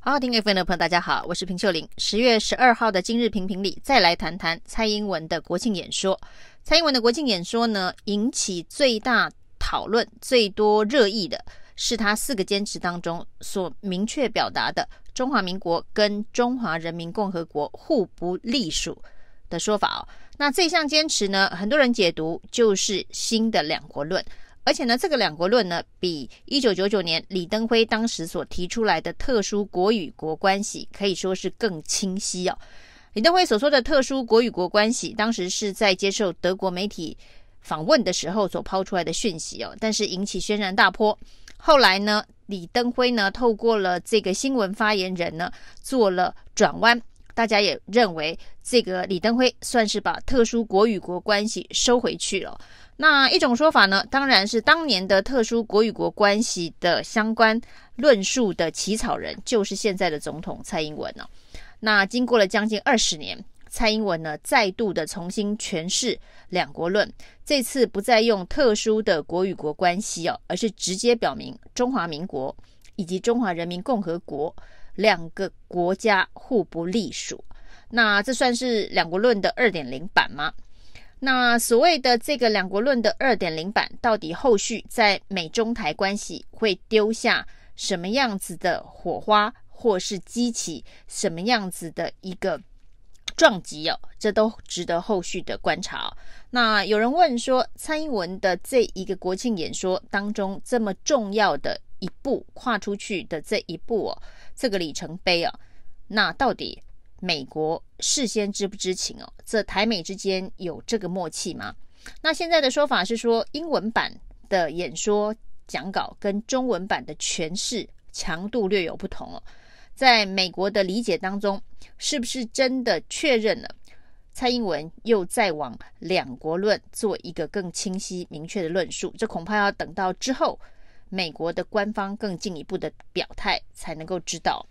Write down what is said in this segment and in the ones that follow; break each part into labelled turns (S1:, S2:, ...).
S1: 好好听 FM 的朋友，大家好，我是平秀玲。十月十二号的今日评评里，再来谈谈蔡英文的国庆演说。蔡英文的国庆演说呢，引起最大讨论、最多热议的是他四个坚持当中所明确表达的中华民国跟中华人民共和国互不隶属的说法哦。那这项坚持呢，很多人解读就是新的两国论。而且呢，这个两国论呢，比一九九九年李登辉当时所提出来的特殊国与国关系可以说是更清晰哦。李登辉所说的特殊国与国关系，当时是在接受德国媒体访问的时候所抛出来的讯息哦，但是引起轩然大波。后来呢，李登辉呢，透过了这个新闻发言人呢，做了转弯，大家也认为这个李登辉算是把特殊国与国关系收回去了。那一种说法呢，当然是当年的特殊国与国关系的相关论述的起草人，就是现在的总统蔡英文了。那经过了将近二十年，蔡英文呢再度的重新诠释两国论，这次不再用特殊的国与国关系哦，而是直接表明中华民国以及中华人民共和国两个国家互不隶属。那这算是两国论的二点零版吗？那所谓的这个两国论的二点零版，到底后续在美中台关系会丢下什么样子的火花，或是激起什么样子的一个撞击哦？这都值得后续的观察哦。那有人问说，蔡英文的这一个国庆演说当中，这么重要的一步跨出去的这一步哦，这个里程碑哦，那到底？美国事先知不知情哦？这台美之间有这个默契吗？那现在的说法是说，英文版的演说讲稿跟中文版的诠释强度略有不同哦。在美国的理解当中，是不是真的确认了蔡英文又在往两国论做一个更清晰明确的论述？这恐怕要等到之后美国的官方更进一步的表态才能够知道。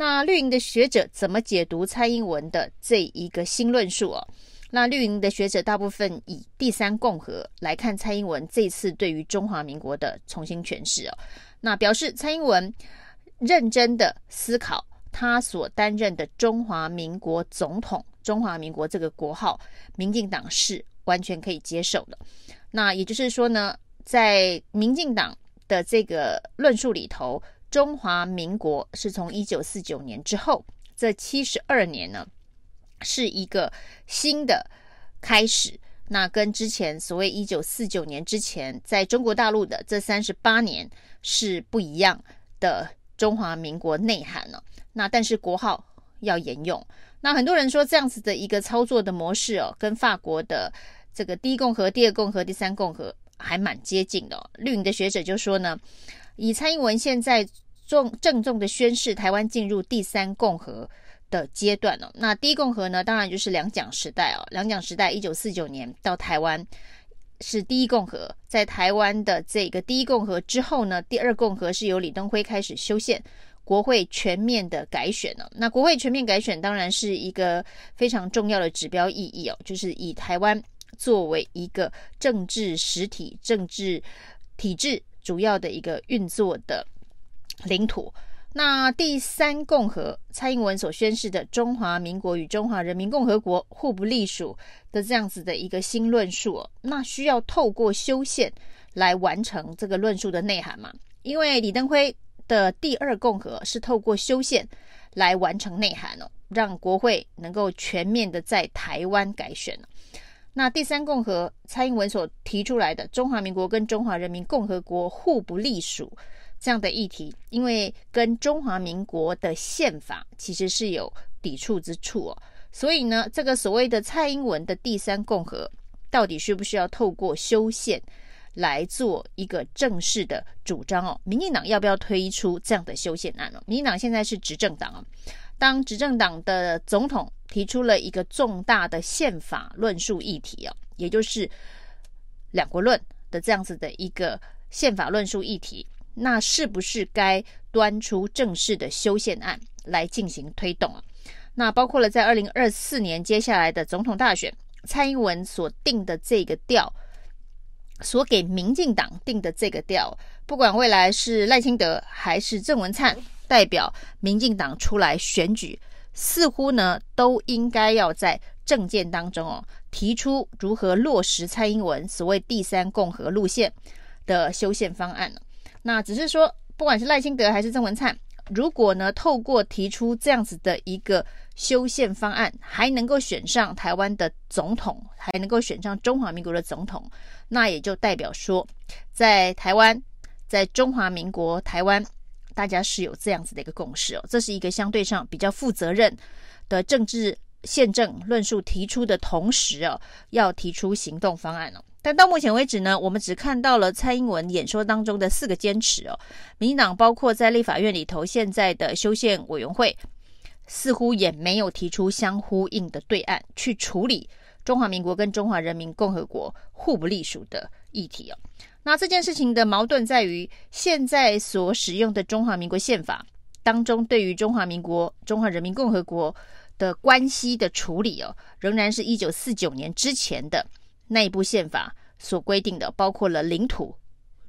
S1: 那绿营的学者怎么解读蔡英文的这一个新论述哦？那绿营的学者大部分以第三共和来看蔡英文这次对于中华民国的重新诠释哦。那表示蔡英文认真的思考他所担任的中华民国总统，中华民国这个国号，民进党是完全可以接受的。那也就是说呢，在民进党的这个论述里头。中华民国是从一九四九年之后，这七十二年呢，是一个新的开始。那跟之前所谓一九四九年之前在中国大陆的这三十八年是不一样的中华民国内涵了。那但是国号要沿用。那很多人说这样子的一个操作的模式哦，跟法国的这个第一共和、第二共和、第三共和还蛮接近的哦。绿营的学者就说呢。以蔡英文现在重郑重的宣示，台湾进入第三共和的阶段了。那第一共和呢，当然就是两蒋时代哦。两蒋时代，一九四九年到台湾是第一共和，在台湾的这个第一共和之后呢，第二共和是由李登辉开始修宪，国会全面的改选了。那国会全面改选当然是一个非常重要的指标意义哦，就是以台湾作为一个政治实体、政治体制。主要的一个运作的领土。那第三共和，蔡英文所宣示的中华民国与中华人民共和国互不隶属的这样子的一个新论述，那需要透过修宪来完成这个论述的内涵嘛？因为李登辉的第二共和是透过修宪来完成内涵哦，让国会能够全面的在台湾改选。那第三共和，蔡英文所提出来的中华民国跟中华人民共和国互不隶属这样的议题，因为跟中华民国的宪法其实是有抵触之处哦，所以呢，这个所谓的蔡英文的第三共和，到底需不需要透过修宪来做一个正式的主张哦？民进党要不要推出这样的修宪案哦？民进党现在是执政党啊，当执政党的总统。提出了一个重大的宪法论述议题啊，也就是两国论的这样子的一个宪法论述议题，那是不是该端出正式的修宪案来进行推动啊？那包括了在二零二四年接下来的总统大选，蔡英文所定的这个调，所给民进党定的这个调，不管未来是赖清德还是郑文灿，代表民进党出来选举，似乎呢都应该要在政见当中哦提出如何落实蔡英文所谓第三共和路线的修宪方案。那只是说，不管是赖清德还是郑文灿。如果呢，透过提出这样子的一个修宪方案，还能够选上台湾的总统，还能够选上中华民国的总统，那也就代表说，在台湾，在中华民国台湾，大家是有这样子的一个共识哦。这是一个相对上比较负责任的政治宪政论述提出的同时哦，要提出行动方案哦。但到目前为止呢，我们只看到了蔡英文演说当中的四个坚持哦。民进党包括在立法院里头现在的修宪委员会，似乎也没有提出相呼应的对案去处理中华民国跟中华人民共和国互不隶属的议题哦。那这件事情的矛盾在于，现在所使用的中华民国宪法当中，对于中华民国、中华人民共和国的关系的处理哦，仍然是一九四九年之前的。那一部宪法所规定的，包括了领土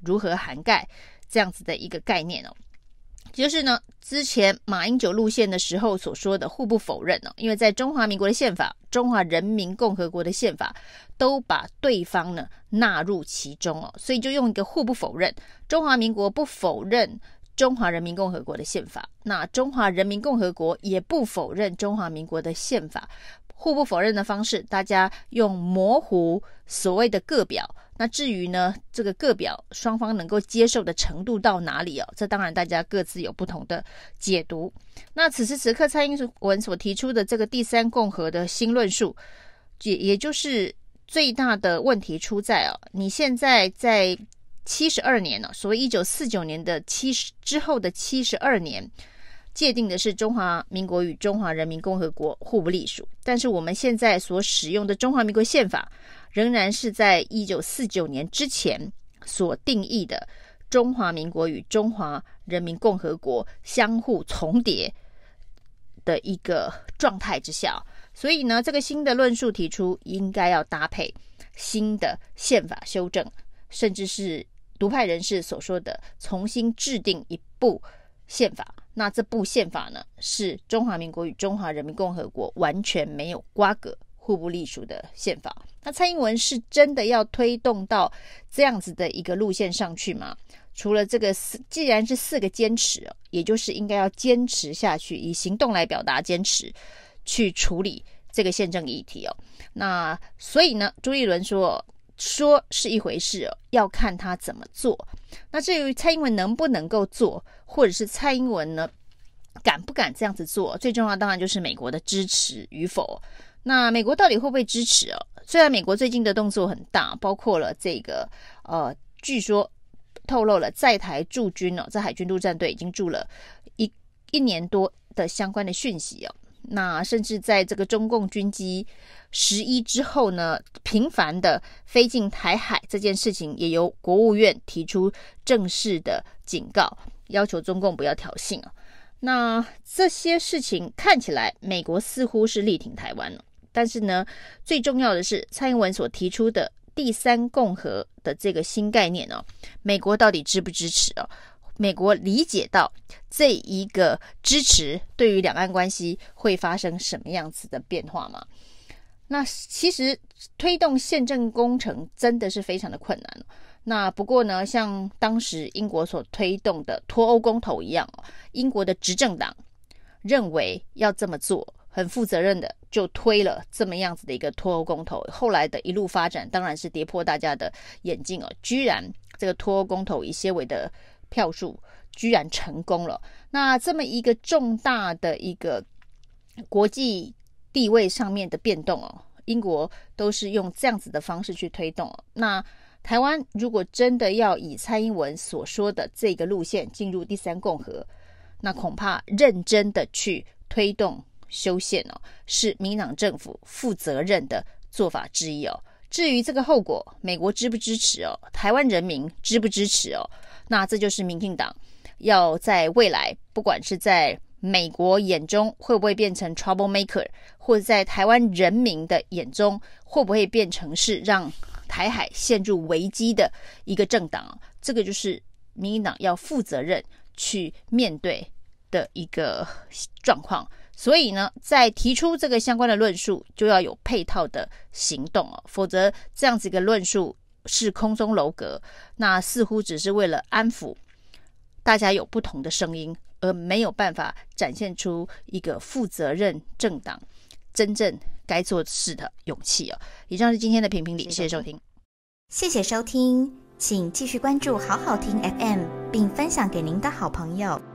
S1: 如何涵盖这样子的一个概念哦，就是呢，之前马英九路线的时候所说的互不否认哦，因为在中华民国的宪法、中华人民共和国的宪法都把对方呢纳入其中哦，所以就用一个互不否认，中华民国不否认中华人民共和国的宪法，那中华人民共和国也不否认中华民国的宪法。互不否认的方式，大家用模糊所谓的各表。那至于呢，这个各表双方能够接受的程度到哪里哦？这当然大家各自有不同的解读。那此时此刻，蔡英文所提出的这个第三共和的新论述，也也就是最大的问题出在哦，你现在在七十二年了，所谓一九四九年的七十之后的七十二年。界定的是中华民国与中华人民共和国互不隶属，但是我们现在所使用的中华民国宪法，仍然是在一九四九年之前所定义的中华民国与中华人民共和国相互重叠的一个状态之下，所以呢，这个新的论述提出应该要搭配新的宪法修正，甚至是独派人士所说的重新制定一部宪法。那这部宪法呢，是中华民国与中华人民共和国完全没有瓜葛、互不隶属的宪法。那蔡英文是真的要推动到这样子的一个路线上去吗？除了这个四，既然是四个坚持，也就是应该要坚持下去，以行动来表达坚持，去处理这个宪政议题哦。那所以呢，朱立伦说。说是一回事，要看他怎么做。那至于蔡英文能不能够做，或者是蔡英文呢，敢不敢这样子做？最重要当然就是美国的支持与否。那美国到底会不会支持哦？虽然美国最近的动作很大，包括了这个呃，据说透露了在台驻军哦，在海军陆战队已经驻了一一年多的相关的讯息哦。那甚至在这个中共军机十一之后呢，频繁的飞进台海这件事情，也由国务院提出正式的警告，要求中共不要挑衅啊。那这些事情看起来，美国似乎是力挺台湾了，但是呢，最重要的是蔡英文所提出的第三共和的这个新概念哦，美国到底支不支持哦？美国理解到这一个支持对于两岸关系会发生什么样子的变化吗？那其实推动宪政工程真的是非常的困难。那不过呢，像当时英国所推动的脱欧公投一样，英国的执政党认为要这么做，很负责任的就推了这么样子的一个脱欧公投。后来的一路发展当然是跌破大家的眼镜哦，居然这个脱欧公投以些微的票数居然成功了，那这么一个重大的一个国际地位上面的变动哦，英国都是用这样子的方式去推动。那台湾如果真的要以蔡英文所说的这个路线进入第三共和，那恐怕认真的去推动修宪哦，是民进党政府负责任的做法之一哦。至于这个后果，美国支不支持哦？台湾人民支不支持哦？那这就是民进党要在未来，不管是在美国眼中会不会变成 trouble maker，或者在台湾人民的眼中会不会变成是让台海陷入危机的一个政党，这个就是民进党要负责任去面对的一个状况。所以呢，在提出这个相关的论述，就要有配套的行动哦，否则这样子一个论述是空中楼阁，那似乎只是为了安抚大家有不同的声音，而没有办法展现出一个负责任政党真正该做事的勇气哦。以上是今天的评评理，谢谢收听，
S2: 谢谢收听，请继续关注好好听 FM，并分享给您的好朋友。